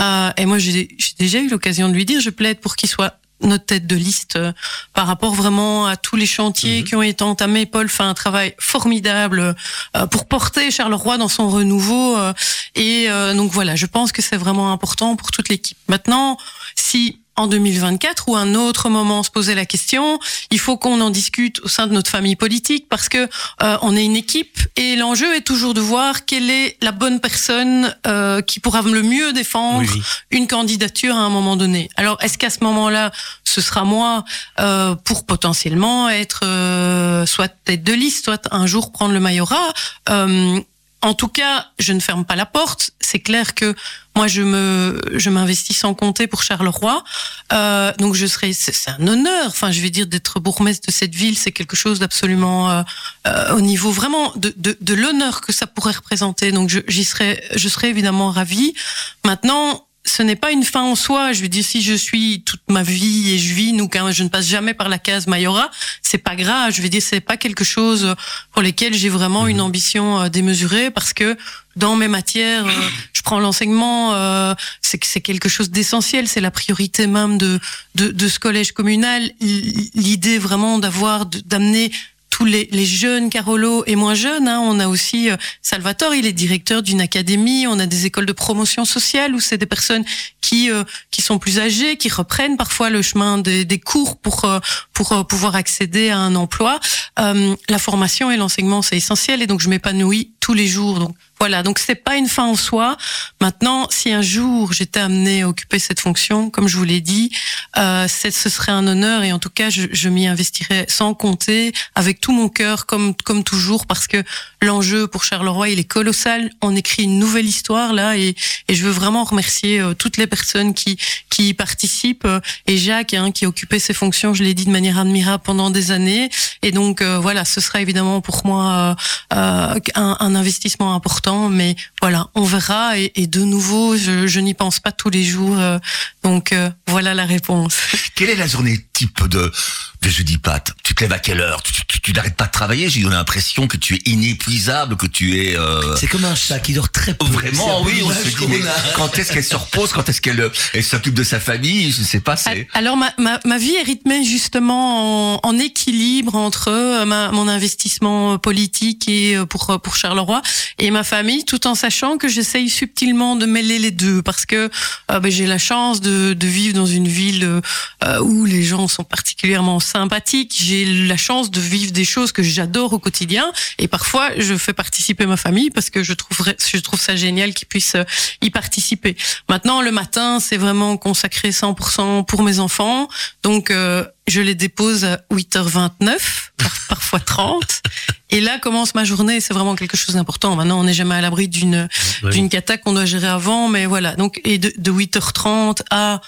Euh, et moi, j'ai déjà eu l'occasion de lui dire, je plaide pour qu'il soit notre tête de liste euh, par rapport vraiment à tous les chantiers qui ont été entamés. Paul fait un travail formidable euh, pour porter Charleroi dans son renouveau. euh, et donc voilà, je pense que c'est vraiment important pour toute l'équipe. Maintenant, si en 2024 ou un autre moment se posait la question, il faut qu'on en discute au sein de notre famille politique parce que euh, on est une équipe et l'enjeu est toujours de voir quelle est la bonne personne euh, qui pourra le mieux défendre Oui, une candidature à un moment donné. Alors, est-ce qu'à ce moment-là, ce sera moi euh, pour potentiellement être euh, soit tête de liste, soit un jour prendre le majorat? Euh, En tout cas, je ne ferme pas la porte. C'est clair que moi, je me, je m'investis sans compter pour Charleroi. Euh, donc, je serai, c'est un honneur. Enfin, je vais dire d'être bourgmestre de cette ville, c'est quelque chose d'absolument euh, euh, au niveau vraiment de, de, de l'honneur que ça pourrait représenter. Donc, j'y serais, je serais évidemment ravie. Maintenant, ce n'est pas une fin en soi. Je veux dire, si je suis toute ma vie et je vis, ou quand je ne passe jamais par la case Mayora, c'est pas grave. Je veux dire, c'est pas quelque chose pour lesquels j'ai vraiment une ambition euh, démesurée parce que dans mes matières, euh, je prends l'enseignement, euh, c'est que c'est quelque chose d'essentiel, c'est la priorité même de, de, de ce collège communal. L'idée vraiment d'avoir, d'amener les, jeunes Carolo et moins jeunes. Hein. On a aussi euh, Salvatore, il est directeur d'une académie. On a des écoles de promotion sociale où c'est des personnes qui euh, qui sont plus âgées, qui reprennent parfois le chemin des, cours pour euh, pour euh, pouvoir accéder à un emploi. La formation et l'enseignement c'est essentiel et donc je m'épanouis tous les jours. Donc voilà, donc c'est pas une fin en soi. Maintenant, si un jour j'étais amenée à occuper cette fonction, comme je vous l'ai dit, euh, ce serait un honneur et en tout cas, je, je m'y investirais sans compter, avec tout mon cœur, comme comme toujours, parce que l'enjeu pour Charleroi il est colossal. On écrit une nouvelle histoire là et, et je veux vraiment remercier euh, toutes les personnes qui qui y participent euh, et Jacques hein, qui occupait ces fonctions, je l'ai dit de manière admirable pendant des années. Et donc euh, voilà, ce sera évidemment pour moi un, un investissement important, mais voilà, on verra. Et, de nouveau, je, je n'y pense pas tous les jours. euh, donc euh, voilà la réponse. Quelle est la journée type de, de jeudi Pat Tu te lèves à quelle heure? Tu, tu- tu n'arrêtes pas de travailler? J'ai eu l'impression que tu es inépuisable, que tu es... euh, C'est comme un chat qui dort très peu. Vraiment, oui, on se dit, mais quand est-ce qu'elle se repose? Quand est-ce qu'elle euh, elle s'occupe de sa famille? Je sais pas, c'est... Alors ma, ma, ma vie est rythmée justement en, en équilibre entre euh, ma, mon investissement politique et euh, pour euh, pour Charleroi et ma famille, tout en sachant que j'essaye subtilement de mêler les deux parce que euh, ben, j'ai la chance de, de vivre dans une ville euh, euh, où les gens sont particulièrement sympathiques. J'ai la chance de vivre des choses que j'adore au quotidien et parfois je fais participer ma famille parce que je trouverais je trouve ça génial qu'ils puissent euh, y participer. Maintenant, le matin, c'est vraiment consacré 100% pour mes enfants. Donc, euh, je les dépose à 8h29, par- parfois 30. Et là commence ma journée. C'est vraiment quelque chose d'important. Maintenant, on n'est jamais à l'abri d'une Oui. d'une cata qu'on doit gérer avant, mais voilà. Donc, et de, de 8h30 à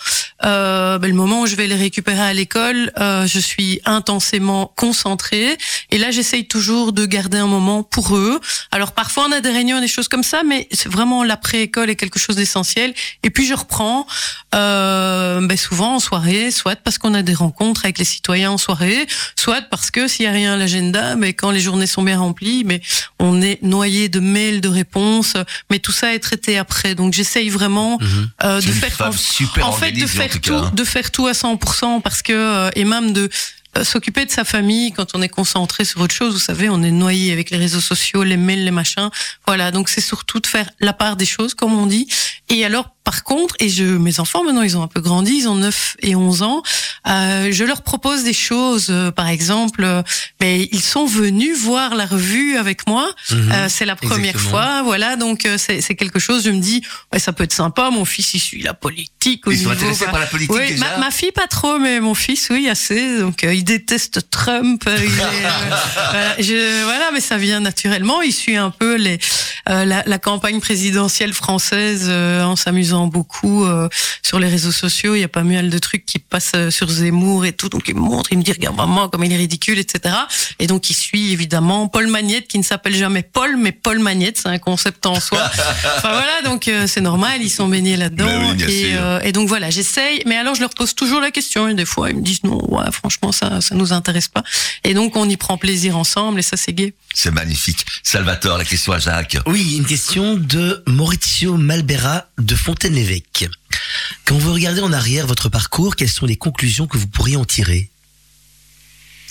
euh, ben, le moment où je vais les récupérer à l'école, euh, je suis intensément concentrée. Et là, j'essaye toujours de garder un moment pour eux. Alors, parfois, on a des réunions, des choses comme ça, mais c'est vraiment l'après-école est quelque chose d'essentiel. Et puis, je reprends euh, ben, souvent en soirée, soit parce qu'on a des rencontres avec les citoyens en soirée, soit parce que s'il y a rien à l'agenda, mais quand les journées sont bien remplies, mais on est noyé de mails, de réponses, mais tout ça est traité après. Donc, j'essaye vraiment euh, C'est de faire super en fait de faire tout cas, hein. de faire tout à 100% parce que euh, et même de euh, s'occuper de sa famille quand on est concentré sur autre chose. Vous savez, on est noyé avec les réseaux sociaux, les mails, les machins. Voilà, donc c'est surtout de faire la part des choses, comme on dit. Et alors, par contre, et je, mes enfants maintenant, ils ont un peu grandi, ils ont 9 et 11 ans. euh, je leur propose des choses. euh, par exemple, euh, ben, ils sont venus voir la revue avec moi. Euh, c'est la première Exactement. fois, voilà. Donc euh, c'est quelque chose. Je me dis, ouais, ça peut être sympa. Mon fils, il suit la politique. Au Ils sont niveau, intéressés voilà. par la politique Oui, déjà ma, ma fille pas trop, mais mon fils, oui, assez. Donc, euh, il déteste Trump. euh, il est, euh, voilà, je- voilà, mais ça vient naturellement. Il suit un peu les, euh, la, la campagne présidentielle française euh, en s'amusant beaucoup euh, sur les réseaux sociaux. Il y a pas mal de trucs qui passent euh, sur Zemmour et tout. Donc, il me montre, il me dit, regarde maman, comme il est ridicule, etc. Et donc, il suit évidemment Paul Magnette, qui ne s'appelle jamais Paul, mais Paul Magnette. C'est un concept en soi. enfin, voilà, donc euh, c'est normal. Ils sont baignés là-dedans. Oui, et, euh, donc voilà, j'essaye, mais alors je leur pose toujours la question. Et des fois, ils me disent non, ouais, franchement, ça, ça nous intéresse pas. Et donc, on y prend plaisir ensemble, et ça, c'est gai. C'est magnifique. Salvatore, la question à Jacques. Oui, une question de Maurizio Malbera de Fontaine-l'Évêque. Quand vous regardez en arrière votre parcours, quelles sont les conclusions que vous pourriez en tirer?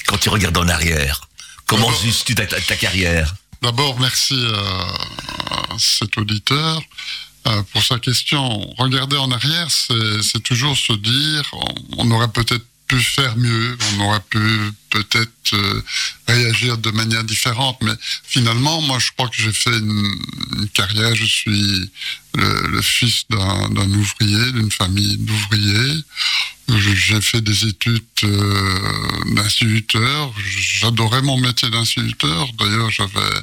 Quand tu regardes en arrière, comment D'abord- juges-tu ta, ta- ta carrière? D'abord, merci à, cet auditeur euh, pour sa question. Regarder en arrière, c'est toujours se dire, on, on aurait peut-être pu faire mieux, on aurait pu peut-être euh, réagir de manière différente, mais finalement, moi, je crois que j'ai fait une, carrière. Je suis le, fils d'un ouvrier, d'une famille d'ouvriers. J'ai fait des études euh, d'instituteur. J'adorais mon métier d'instituteur. D'ailleurs, j'avais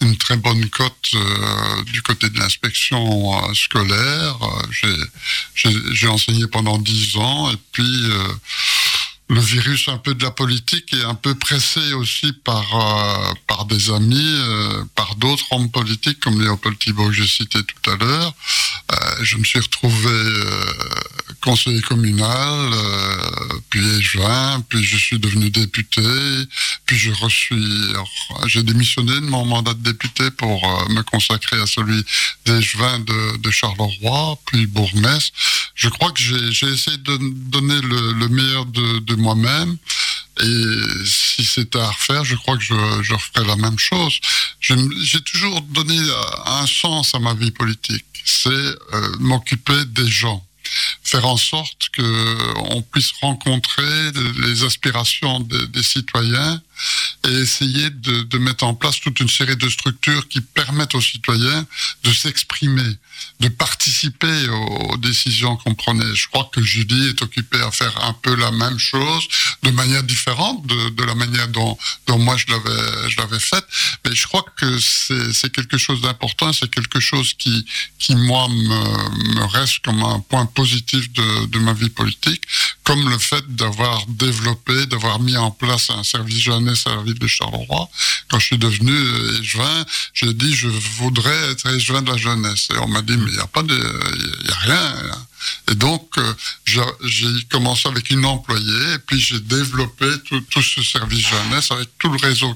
une très bonne cote euh, du côté de l'inspection scolaire. J'ai- enseigné pendant dix ans et puis le virus un peu de la politique est un peu pressé aussi par euh, par des amis, euh, par d'autres hommes politiques comme Léopold Thibault que j'ai cité tout à l'heure. Euh, je me suis retrouvé conseiller communal, euh, puis échevin, puis je suis devenu député, puis je reçus, j'ai démissionné de mon mandat de député pour euh, me consacrer à celui d'échevin de, de Charleroi, puis bourgmestre. Je crois que j'ai essayé de donner le, le meilleur de, de moi-même. Et si c'était à refaire, je crois que je, je referais la même chose. J'ai toujours donné euh, un sens à ma vie politique. C'est euh, m'occuper des gens faire en sorte que on puisse rencontrer les aspirations des, citoyens et essayer de, mettre en place toute une série de structures qui permettent aux citoyens de s'exprimer, de participer aux, aux décisions qu'on prenait. Je crois que Julie est occupée à faire un peu la même chose, de manière différente de, de la manière dont, dont moi je l'avais je l'avais faite. Mais je crois que c'est quelque chose d'important, c'est quelque chose qui qui moi me, me reste comme un point positif de, de ma vie politique, comme le fait d'avoir développé, d'avoir mis en place un service jeunesse à la ville de Charleroi. Quand je suis devenu échevin, j'ai dit je voudrais être échevin de la jeunesse. Et on m'a dit mais il n'y a pas de, y a rien. Et donc, euh, j'ai commencé avec une employée, et puis j'ai développé tout, ce service jeunesse avec tout le réseau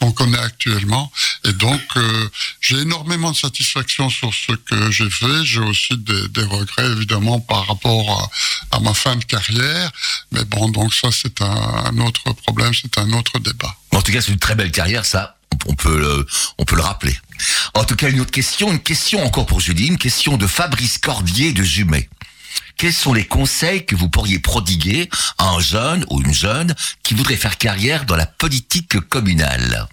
qu'on connaît actuellement. Et donc, euh, j'ai énormément de satisfaction sur ce que j'ai fait. J'ai aussi des, regrets, évidemment, par rapport à, ma fin de carrière. Mais bon, donc ça, c'est un, autre problème, c'est un autre débat. En tout cas, c'est une très belle carrière, ça. On peut on peut le rappeler. En tout cas, une autre question, une question encore pour Julie, une question de Fabrice Cordier de Jumet. Quels sont les conseils que vous pourriez prodiguer à un jeune ou une jeune qui voudrait faire carrière dans la politique communale?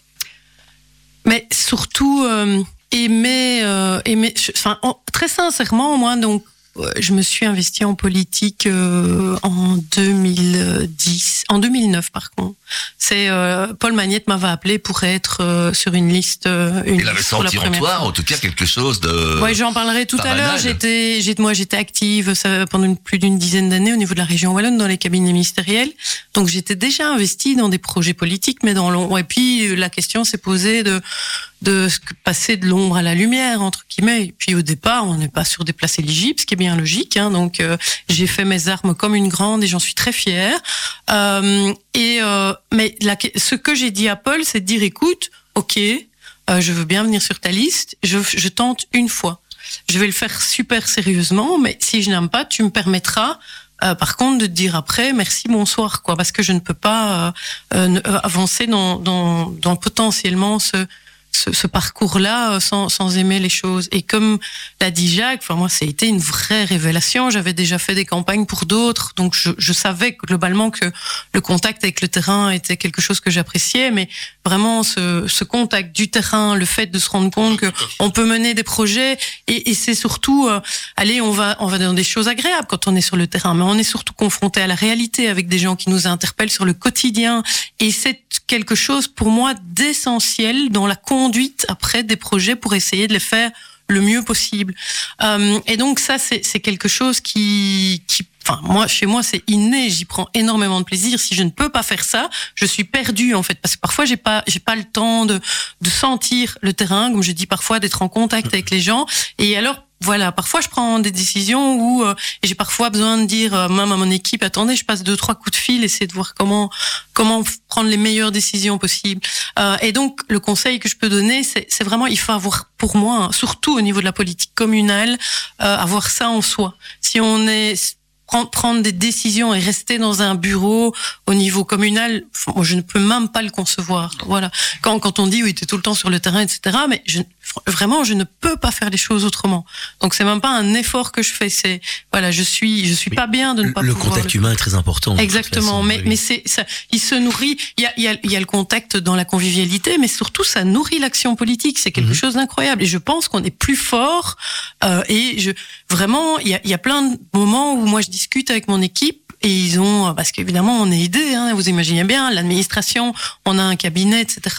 Mais surtout, euh, aimer, euh, très sincèrement, moi, donc, je me suis investie en politique euh, en 2010, en 2009 par contre. C'est euh, Paul Magnette m'avait appelé pour être euh, sur une liste. euh, une Il avait senti en toi, en tout cas, quelque chose de. Ouais, j'en parlerai tout à l'heure. J'étais, moi, j'étais active ça, pendant plus d'une dizaine d'années au niveau de la région wallonne dans les cabinets ministériels. Donc, j'étais déjà investie dans des projets politiques, mais dans long. Et puis, la question s'est posée de de passer de l'ombre à la lumière entre guillemets. Et puis, au départ, on n'est pas sur des places éligibles, ce qui est bien logique. Hein, donc, euh, j'ai fait mes armes comme une grande et j'en suis très fière. Euh, et euh, mais la, ce que j'ai dit à Paul, c'est de dire, écoute, ok, euh, je veux bien venir sur ta liste, je, je tente une fois. Je vais le faire super sérieusement, mais si je n'aime pas, tu me permettras. euh, par contre, de te dire après merci, bonsoir, quoi, parce que je ne peux pas euh, euh, euh, avancer dans, dans, dans potentiellement ce, ce, parcours-là euh, sans, sans aimer les choses. Et comme l'a dit Jacques, enfin moi, ça a été une vraie révélation. J'avais déjà fait des campagnes pour d'autres, donc je, je savais globalement que le contact avec le terrain était quelque chose que j'appréciais, mais vraiment ce, ce contact du terrain, le fait de se rendre compte que on peut mener des projets et, et c'est surtout, euh, allez, on va on va dans des choses agréables quand on est sur le terrain, mais on est surtout confronté à la réalité avec des gens qui nous interpellent sur le quotidien et c'est quelque chose pour moi d'essentiel dans la conduite après des projets pour essayer de les faire le mieux possible. Euh, et donc ça, c'est c'est quelque chose qui, qui, enfin moi, chez moi, c'est inné. J'y prends énormément de plaisir. Si je ne peux pas faire ça, je suis perdue en fait, parce que parfois j'ai pas, j'ai pas le temps de de sentir le terrain, comme je dis parfois, d'être en contact avec les gens. Et alors voilà, parfois je prends des décisions où euh, j'ai parfois besoin de dire euh, même à mon équipe attendez, je passe deux trois coups de fil, essayer de voir comment comment prendre les meilleures décisions possibles. Euh, et donc le conseil que je peux donner, c'est c'est vraiment il faut avoir pour moi, hein, surtout au niveau de la politique communale, euh, avoir ça en soi. Si on est prendre, des décisions et rester dans un bureau au niveau communal, je ne peux même pas le concevoir. Voilà. Quand, quand on dit oui, tu es tout le temps sur le terrain, etc. Mais je, vraiment, je ne peux pas faire les choses autrement. Donc c'est même pas un effort que je fais. C'est voilà, je suis, je suis Oui. pas bien de ne pas Le pouvoir contact le humain est très important. Exactement, façon, mais oui. mais c'est ça, il se nourrit. Il y a il y a y a le contact dans la convivialité, mais surtout ça nourrit l'action politique. C'est quelque Mhm. chose d'incroyable. Et je pense qu'on est plus fort. euh, et je vraiment, il y a il y a plein de moments où moi je discute avec mon équipe. Et ils ont, parce qu'évidemment, on est aidé, hein, vous imaginez bien, l'administration, on a un cabinet, etc.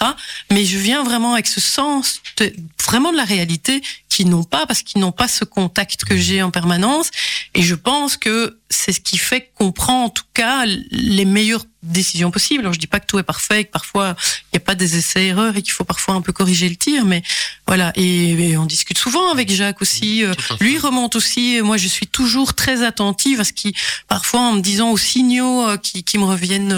Mais je viens vraiment avec ce sens, de, vraiment de la réalité, qu'ils n'ont pas, parce qu'ils n'ont pas ce contact que j'ai en permanence. Et je pense que c'est ce qui fait qu'on prend en tout cas les meilleures décisions possibles. Alors je dis pas que tout est parfait, et que parfois il n'y a pas des essais-erreurs et qu'il faut parfois un peu corriger le tir, mais voilà. Et, et on discute souvent avec Jacques aussi. Euh, lui remonte aussi. Et moi, je suis toujours très attentive à ce qui, parfois, en me disant aux signaux euh, qui, qui me reviennent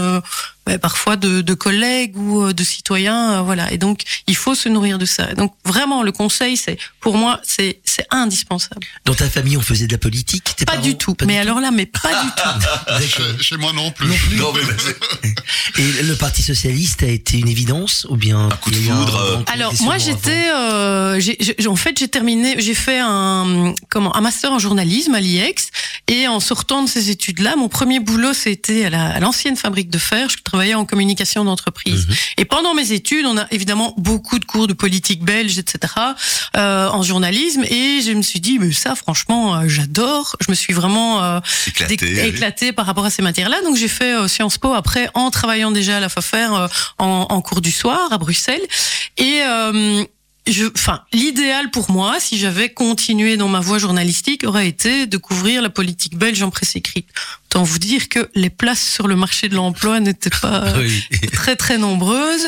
ouais, parfois de, de collègues ou euh, de citoyens, euh, voilà. Et donc, il faut se nourrir de ça. Donc, vraiment, le conseil, c'est, pour moi, c'est, c'est indispensable. Dans ta famille, on faisait de la politique Pas parents du tout. Pas mais du alors là, mais pas du tout. Chez, chez moi non plus. Non, mais Et le Parti socialiste a été une évidence ou bien Un coup de foudre, euh. Alors moi j'étais, euh, en fait j'ai terminé, j'ai fait un comment un master en journalisme à l'IEX et en sortant de ces études-là, mon premier boulot c'était à la- à l'ancienne fabrique de fer. Je travaillais en communication d'entreprise. Et pendant mes études, on a évidemment beaucoup de cours de politique belge, etc. euh, en journalisme et je me suis dit mais ça franchement euh, j'adore. Je me suis vraiment euh, Éclaté, déc- oui. éclaté par rapport à ces matières-là. Donc j'ai fait euh, Sciences Po après en travaillant déjà à la FAFER euh, en, en cours du soir à Bruxelles. Et euh, je, enfin, l'idéal pour moi, si j'avais continué dans ma voie journalistique, aurait été de couvrir la politique belge en presse écrite. Autant vous dire que les places sur le marché de l'emploi n'étaient pas. Oui. très très nombreuses.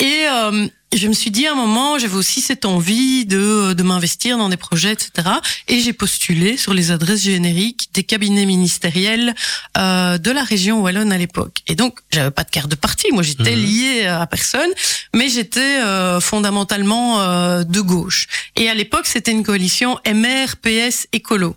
Et euh, je me suis dit à un moment, j'avais aussi cette envie de, de m'investir dans des projets, etc. Et j'ai postulé sur les adresses génériques des cabinets ministériels euh, de la région wallonne à l'époque. Et donc, j'avais pas de carte de parti. Moi, j'étais Mhm. liée à personne, mais j'étais euh, fondamentalement euh, de gauche. Et à l'époque, c'était une coalition MR, PS, écolo.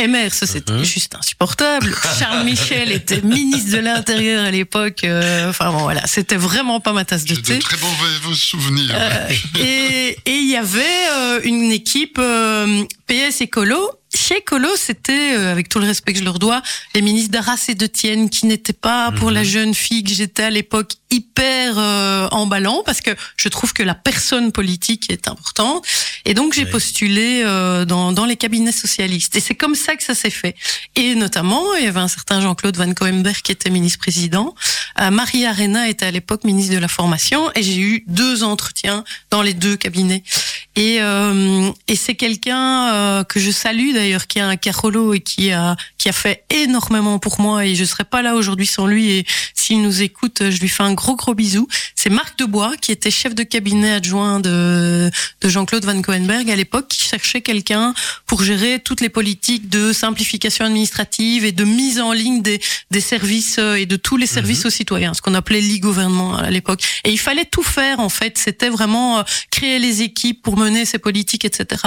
MR, ça c'était Mhm. juste insupportable. Charles Michel était ministre de l'Intérieur à l'époque. euh, Enfin bon, voilà, c'était vraiment pas ma tasse de thé. de très mauvais souvenirs. Euh, et et il y avait euh, une équipe euh, PS écolo chez Colo, c'était, euh, avec tout le respect que je leur dois, les ministres d'Arras et de Tienne qui n'étaient pas pour la jeune fille que j'étais à l'époque hyper euh, emballant parce que je trouve que la personne politique est importante. Et donc j'ai postulé euh, dans, dans les cabinets socialistes. Et c'est comme ça que ça s'est fait. Et notamment il y avait un certain Jean-Claude Van Coemberg qui était ministre-président euh, Marie Arena était à l'époque ministre de la formation. Et j'ai eu deux entretiens dans les deux cabinets et, euh, et c'est quelqu'un euh, que je salue d'ailleurs, qui a un carolo et qui a qui a fait énormément pour moi. Et je serais pas là aujourd'hui sans lui. Et s'il nous écoute, je lui fais un gros gros bisou. C'est Marc Debois qui était chef de cabinet adjoint de, de Jean-Claude Van Coenberg à l'époque qui cherchait quelqu'un pour gérer toutes les politiques de simplification administrative et de mise en ligne des, des services euh, et de tous les services aux citoyens, ce qu'on appelait l'e-gouvernement à l'époque. Et il fallait tout faire en fait. C'était vraiment euh, créer les équipes pour mener ces politiques, etc.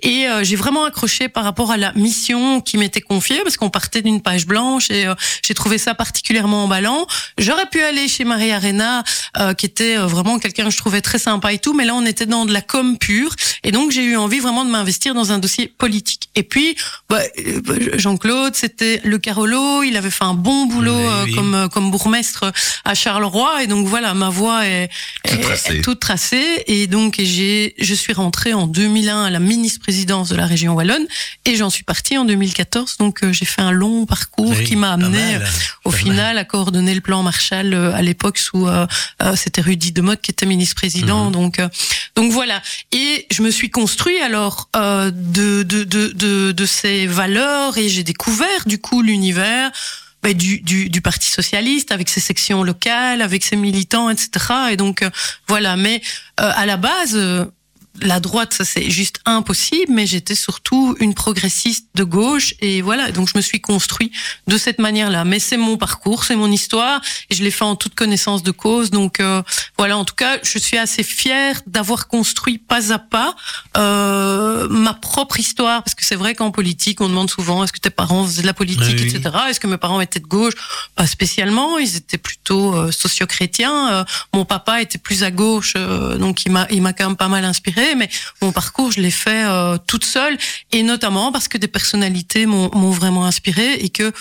Et euh, j'ai vraiment accroché par rapport à la mission qui m'était confiée parce qu'on partait d'une page blanche et euh, j'ai trouvé ça particulièrement emballant. J'aurais pu aller chez Marie Arena, euh, qui était euh, vraiment quelqu'un que je trouvais très sympa et tout, mais là on était dans de la com pure. Et donc j'ai eu envie vraiment de m'investir dans un dossier politique. Et puis bah, euh, Jean-Claude, c'était le Carolo, il avait fait un bon boulot euh, oui. comme euh, comme bourgmestre à Charleroi. Et donc voilà ma voix est, Toute est- tracée. est toute tracée. Et donc j'ai je suis rentrée en 2001 à la ministre-présidence de la région wallonne. Et j'en suis partie en 2014 donc euh, j'ai fait un long parcours Oui, qui m'a amené au final à coordonner le plan Marshall euh, à l'époque sous euh, euh, c'était Rudy Demotte qui était ministre-président Mhm. donc donc voilà et je me suis construit alors euh, de, de de de de ces valeurs et j'ai découvert du coup l'univers ben, du, du, du Parti socialiste avec ses sections locales, avec ses militants, etc. Et donc euh, voilà. Mais euh, à la base, euh, la droite, ça c'est juste impossible. Mais j'étais surtout une progressiste de gauche et voilà. Donc je me suis construit de cette manière-là. Mais c'est mon parcours, c'est mon histoire et je l'ai fait en toute connaissance de cause. Donc euh, voilà. En tout cas, je suis assez fière d'avoir construit pas à pas euh, ma propre histoire parce que c'est vrai qu'en politique, on demande souvent est-ce que tes parents faisaient de la politique, Oui, etc. Est-ce que mes parents étaient de gauche? Pas spécialement. Ils étaient plutôt euh, socio-chrétiens. Euh, mon papa était plus à gauche, euh, donc il m'a il m'a quand même pas mal inspiré. Mais mon parcours, je l'ai fait euh, toute seule et notamment parce que des personnalités m'ont vraiment inspiré et que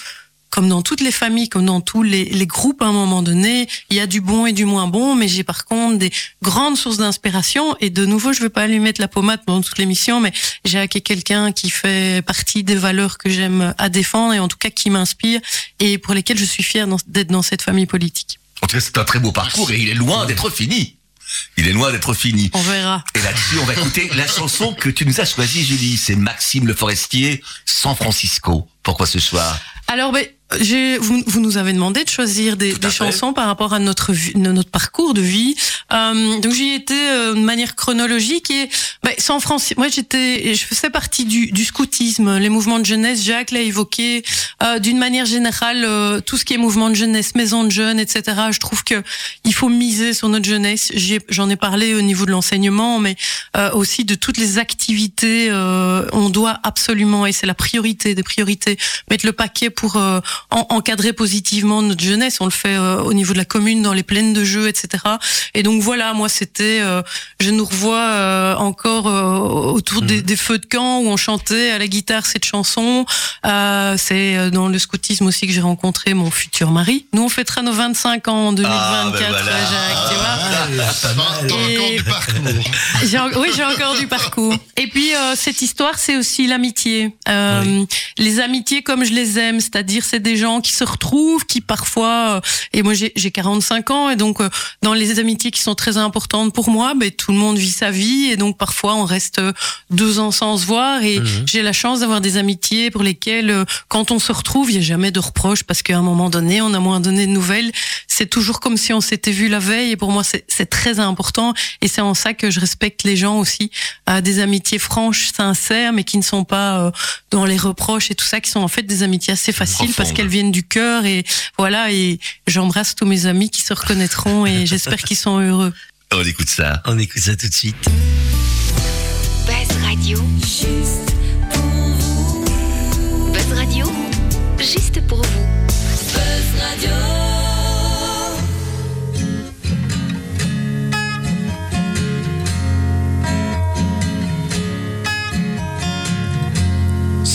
comme dans toutes les familles, comme dans tous les, groupes, à un moment donné, il y a du bon et du moins bon, mais j'ai par contre des grandes sources d'inspiration. Et de nouveau, je vais pas lui mettre la pommade pendant toute l'émission, mais j'ai acquis quelqu'un qui fait partie des valeurs que j'aime à défendre et en tout cas qui m'inspire et pour lesquelles je suis fière d'être dans cette famille politique. En tout cas, c'est un très beau parcours et il est loin d'être fini. Il est loin d'être fini. On verra. Et là-dessus, on va écouter la chanson que tu nous as choisie, Julie. C'est Maxime Le Forestier, San Francisco. Pourquoi ce soir? Alors, ben, j'ai- vous, vous nous avez demandé de choisir des, des chansons par rapport à notre vie- notre parcours de vie. Euh, donc j'y étais euh, de manière chronologique et ben, San Francisco. Moi, j'étais, je faisais partie du, du scoutisme, les mouvements de jeunesse. Jacques l'a évoqué. Euh, D'une manière générale, euh, tout ce qui est mouvement de jeunesse, maison de jeunes, etc. Je trouve que il faut miser sur notre jeunesse. J'y ai- J'en ai parlé au niveau de l'enseignement, mais euh, aussi de toutes les activités. euh, on doit absolument, et c'est la priorité des priorités, mettre le paquet pour euh, en- encadrer positivement notre jeunesse. On le fait euh, au niveau de la commune, dans les plaines de jeux, etc. Et donc voilà, moi c'était, euh, je nous revois euh, encore euh, autour des, des feux de camp où on chantait à la guitare cette chanson. Euh, c'est dans le scoutisme aussi que j'ai rencontré mon futur mari. Nous on fêtera nos 25 ans en 2024, ben voilà. Jacques, tu vois. Ah, encore Et- du parcours. Oui, j'ai encore du parcours. Et puis euh, cette histoire, c'est aussi l'amitié. Euh, Les amitiés comme je les aime, c'est-à-dire c'est des gens qui se retrouvent, qui parfois, euh, et moi j'ai j'ai 45 ans, et donc euh, dans les amitiés qui sont très importantes pour moi, ben, tout le monde vit sa vie, et donc parfois on reste deux ans sans se voir, et j'ai la chance d'avoir des amitiés pour lesquelles, euh, quand on se retrouve, il n'y a jamais de reproches, parce qu'à un moment donné, on a moins donné de nouvelles. C'est toujours comme si on s'était vu la veille, et pour moi c'est très important, et c'est en ça que je respecte les gens aussi, euh, des amitiés franches, sincères, mais qui ne sont pas euh, dans les reproches et tout ça, qui sont en fait des amitiés assez faciles parce qu'elles viennent du cœur et voilà. Et j'embrasse tous mes amis qui se reconnaîtront et j'espère qu'ils sont heureux. On écoute ça. On écoute ça tout de suite. Buzz Radio. Juste pour vous. Buzz Radio. Juste pour vous.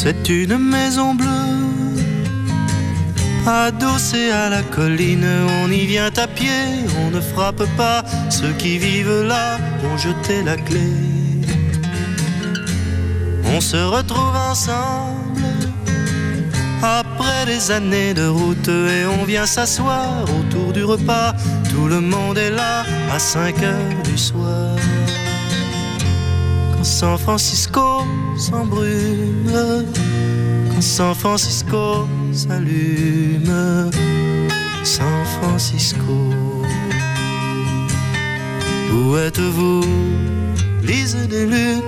C'est une maison bleue, adossée à la colline. On y vient à pied, on ne frappe pas. Ceux qui vivent là ont jeté la clé. On se retrouve ensemble après des années de route et on vient s'asseoir autour du repas. Tout le monde est là à 5 heures du soir. Quand San Francisco s'embrume, quand San Francisco s'allume, San Francisco. Où êtes-vous, Lise des Luc,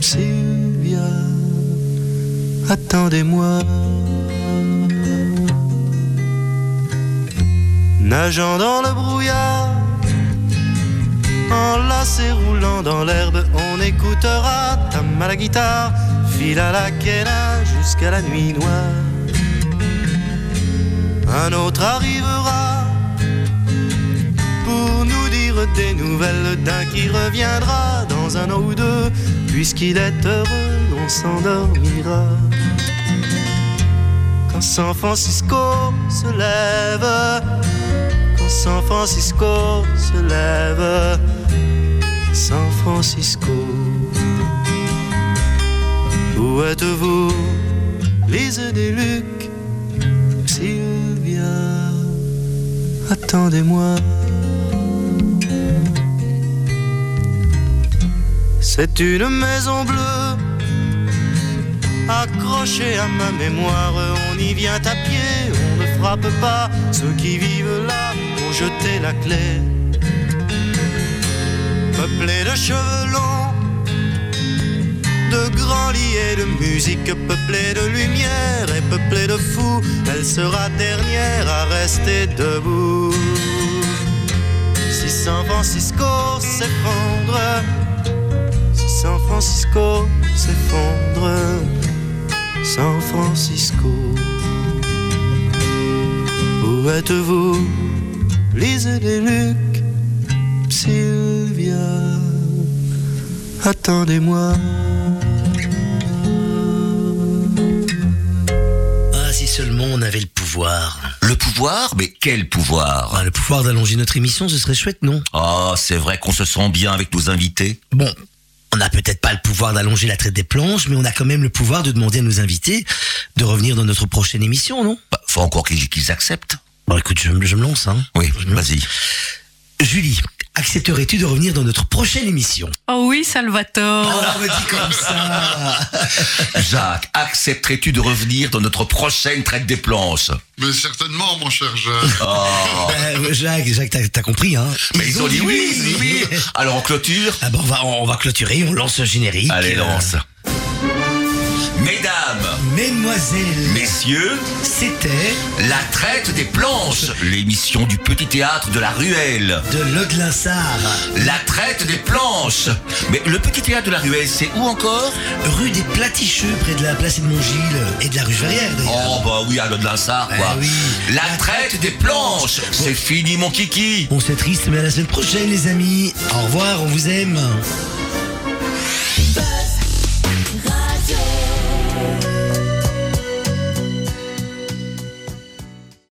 Sylvia? Attendez-moi. Nageant dans le brouillard, enlacé roulant dans l'herbe, on écoutera tam à la guitare, fil à la quena jusqu'à la nuit noire. Un autre arrivera pour nous dire des nouvelles d'un qui reviendra dans un an ou deux, puisqu'il est heureux, on s'endormira. Quand San Francisco se lève, quand San Francisco se lève, San Francisco. Où êtes-vous, Lise des Luc, Sylvia? Attendez-moi. C'est une maison bleue accrochée à ma mémoire. On y vient à pied, on ne frappe pas. Ceux qui vivent là ont jeté la clé. Peuplé de cheveux longs, de grands lits et de musique, peuplé de lumière et peuplé de fous, elle sera dernière à rester debout. Si San Francisco s'effondre, si San Francisco s'effondre, San Francisco. Où êtes-vous, Lise des Luc, Sylvia? Attendez-moi. Ah, si seulement on avait le pouvoir. Le pouvoir? Mais quel pouvoir? Ah, le pouvoir d'allonger notre émission, ce serait chouette, non? Ah, c'est vrai qu'on se sent bien avec nos invités. Bon, on n'a peut-être pas le pouvoir d'allonger la traite des planches, mais on a quand même le pouvoir de demander à nos invités de revenir dans notre prochaine émission, non? Bah, faut encore qu'ils acceptent. Bon, écoute, je, me- je me lance, hein. Oui, vas-y. Julie, accepterais-tu de revenir dans notre prochaine émission? Oh oui, Salvatore. Oh, on me dit comme ça Jacques, accepterais-tu de revenir dans notre prochaine traite des planches? Mais certainement, mon cher Jacques. Oh. Euh, Jacques, Jacques, t'as t'as compris, hein Mais ils ont dit oui, dit oui. Alors on clôture? Ah bon, on va, on va clôturer, on lance un générique. Allez, Euh, lance. Mesdames, Mesdemoiselles, messieurs, c'était la traite des planches, l'émission du petit théâtre de la ruelle. de Loglansard, La traite des planches. Mais le petit théâtre de la ruelle, c'est où encore? Rue des Platicheux, près de la place Edmond Gilles et de la rue Verrières, d'ailleurs. Oh bah oui, à quoi. Eh oui. La traite des planches, c'est fini mon kiki. On c'est triste, mais à la semaine prochaine, les amis. Au revoir, on vous aime.